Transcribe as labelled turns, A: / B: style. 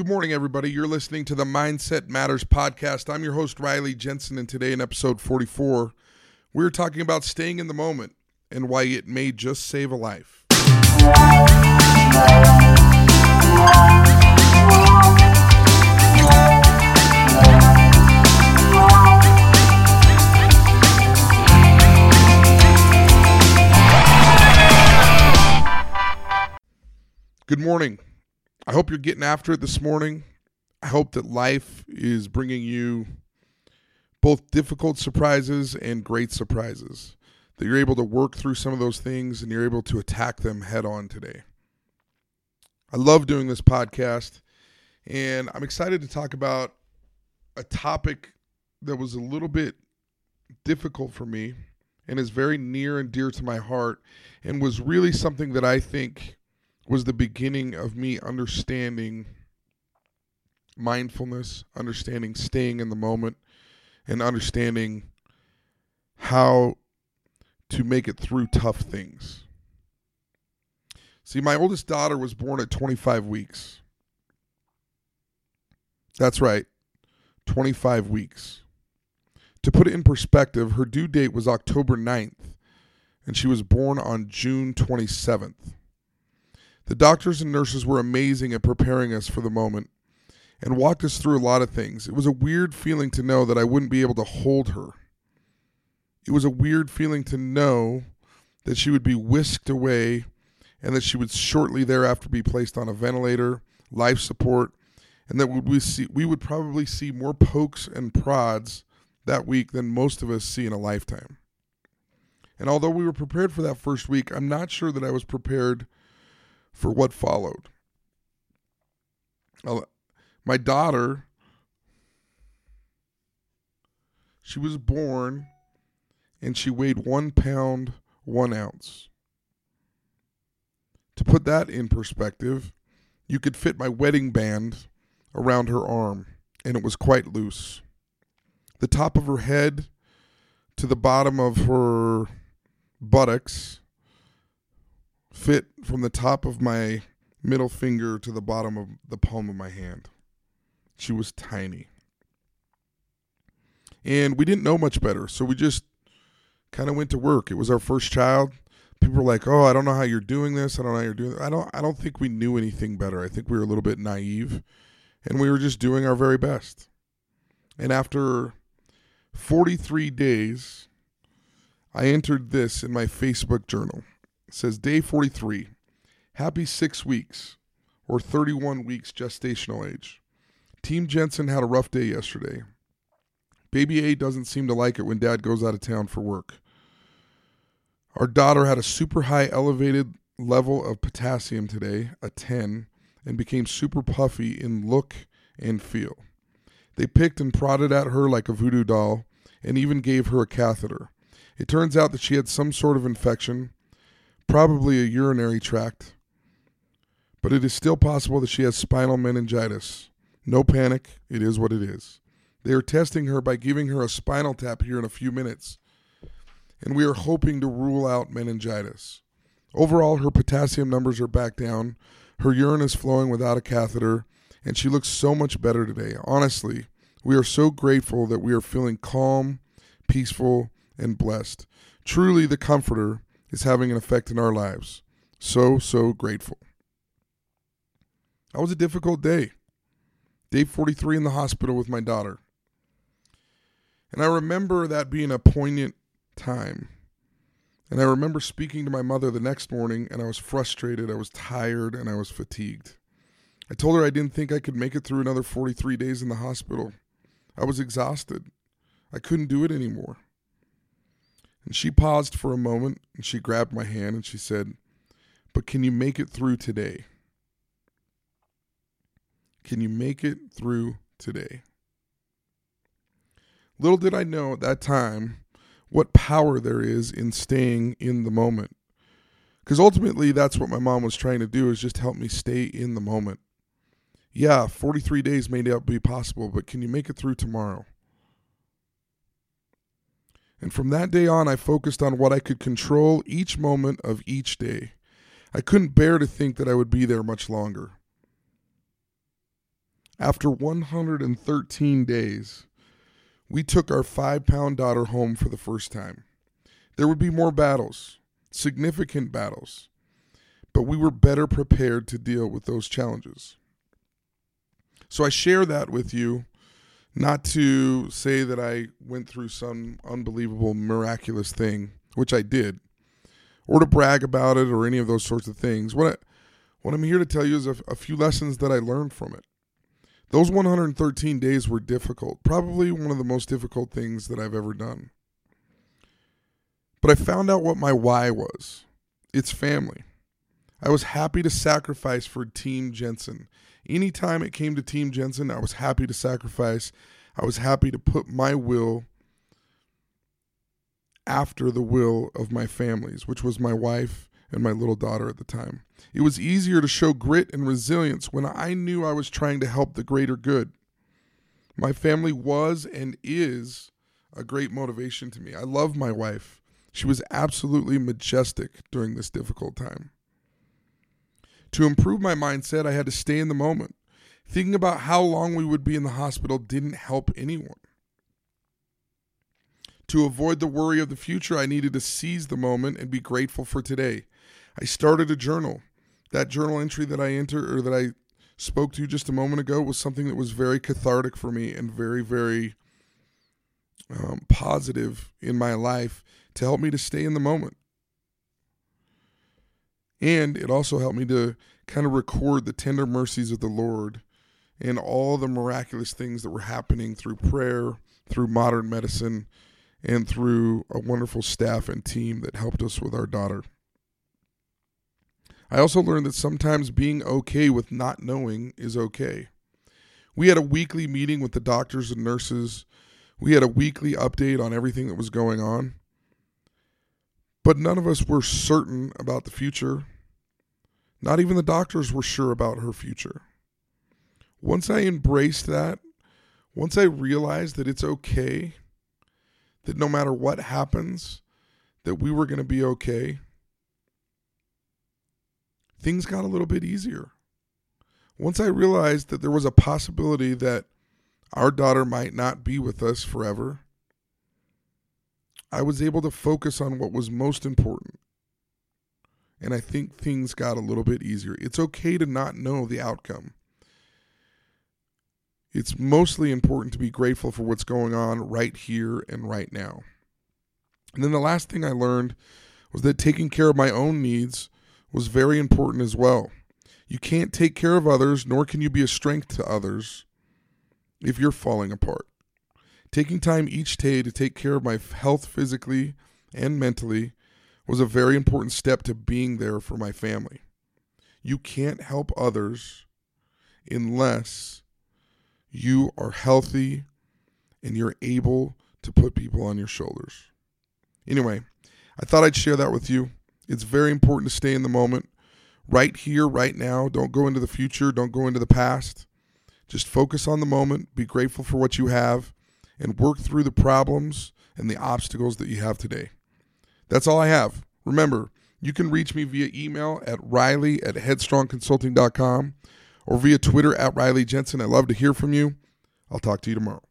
A: Good morning, everybody. You're listening to the Mindset Matters podcast. I'm your host, Riley Jensen, and today in episode 44, we're talking about staying in the moment and why it may just save a life. Good morning. I hope you're getting after it this morning. I hope that life is bringing you both difficult surprises and great surprises. That you're able to work through some of those things and you're able to attack them head on today. I love doing this podcast, and I'm excited to talk about a topic that was a little bit difficult for me and is very near and dear to my heart and was really something that I think was the beginning of me understanding mindfulness, understanding staying in the moment, and understanding how to make it through tough things. See, my oldest daughter was born at 25 weeks. That's right, 25 weeks. To put it in perspective, her due date was October 9th, and she was born on June 27th. The doctors and nurses were amazing at preparing us for the moment and walked us through a lot of things. It was a weird feeling to know that I wouldn't be able to hold her. It was a weird feeling to know that she would be whisked away and that she would shortly thereafter be placed on a ventilator, life support, and that we see we would probably see more pokes and prods that week than most of us see in a lifetime. And although we were prepared for that first week, I'm not sure that I was prepared for what followed. My daughter, she was born and she weighed one pound, one ounce. To put that in perspective, you could fit my wedding band around her arm, and it was quite loose. The top of her head to the bottom of her buttocks fit from the top of my middle finger to the bottom of the palm of my hand. She was tiny. And we didn't know much better, so we just kind of went to work. It was our first child. People were like, "Oh, I don't know how you're doing this. I don't know how you're doing." This. I don't. I don't think we knew anything better. I think we were a little bit naive, and we were just doing our very best. And after 43 days, I entered this in my Facebook journal. Says day 43. Happy six weeks, or 31 weeks gestational age. Team Jensen had a rough day yesterday. Baby A doesn't seem to like it when dad goes out of town for work. Our daughter had a super high elevated level of potassium today, a 10, and became super puffy in look and feel. They picked and prodded at her like a voodoo doll and even gave her a catheter. It turns out that she had some sort of infection probably a urinary tract, but it is still possible that she has spinal meningitis. No panic, it is what it is. They are testing her by giving her a spinal tap here in a few minutes, and we are hoping to rule out meningitis. Overall, her potassium numbers are back down, her urine is flowing without a catheter, and she looks so much better today. Honestly, we are so grateful that we are feeling calm, peaceful, and blessed. Truly, the Comforter is having an effect in our lives. So, so grateful. That was a difficult day. Day 43 in the hospital with my daughter. And I remember that being a poignant time. And I remember speaking to my mother the next morning, and I was frustrated, I was tired, and I was fatigued. I told her I didn't think I could make it through another 43 days in the hospital. I was exhausted. I couldn't do it anymore. And she paused for a moment and she grabbed my hand and she said, But can you make it through today? Can you make it through today? Little did I know at that time what power there is in staying in the moment. Because ultimately, that's what my mom was trying to do is just help me stay in the moment. Yeah, 43 days may not be possible, but can you make it through tomorrow? And from that day on, I focused on what I could control each moment of each day. I couldn't bear to think that I would be there much longer. After 113 days, we took our five pound daughter home for the first time. There would be more battles, significant battles, but we were better prepared to deal with those challenges. So I share that with you, not to say that I went through some unbelievable, miraculous thing, which I did, or to brag about it or any of those sorts of things. What, I, what I'm here to tell you is a, a few lessons that I learned from it. Those 113 days were difficult, probably one of the most difficult things that I've ever done. But I found out what my why was it's family. I was happy to sacrifice for Team Jensen. Anytime it came to Team Jensen, I was happy to sacrifice. I was happy to put my will after the will of my families, which was my wife and my little daughter at the time. It was easier to show grit and resilience when I knew I was trying to help the greater good. My family was and is a great motivation to me. I love my wife. She was absolutely majestic during this difficult time. To improve my mindset, I had to stay in the moment. Thinking about how long we would be in the hospital didn't help anyone. To avoid the worry of the future, I needed to seize the moment and be grateful for today. I started a journal. That journal entry that I entered or that I spoke to just a moment ago was something that was very cathartic for me and very, very um, positive in my life to help me to stay in the moment. And it also helped me to kind of record the tender mercies of the Lord and all the miraculous things that were happening through prayer, through modern medicine, and through a wonderful staff and team that helped us with our daughter. I also learned that sometimes being okay with not knowing is okay. We had a weekly meeting with the doctors and nurses. We had a weekly update on everything that was going on. But none of us were certain about the future. Not even the doctors were sure about her future. Once I embraced that, once I realized that it's okay, that no matter what happens, that we were going to be okay, things got a little bit easier. Once I realized that there was a possibility that our daughter might not be with us forever, I was able to focus on what was most important. And I think things got a little bit easier. It's okay to not know the outcome. It's mostly important to be grateful for what's going on right here and right now. And then the last thing I learned was that taking care of my own needs was very important as well. You can't take care of others, nor can you be a strength to others if you're falling apart. Taking time each day to take care of my health physically and mentally was a very important step to being there for my family. You can't help others unless you are healthy and you're able to put people on your shoulders. Anyway, I thought I'd share that with you. It's very important to stay in the moment, right here, right now. Don't go into the future, don't go into the past. Just focus on the moment, be grateful for what you have, and work through the problems and the obstacles that you have today. That's all I have. Remember, you can reach me via email at riley at headstrongconsulting.com or via Twitter at Riley Jensen. I love to hear from you. I'll talk to you tomorrow.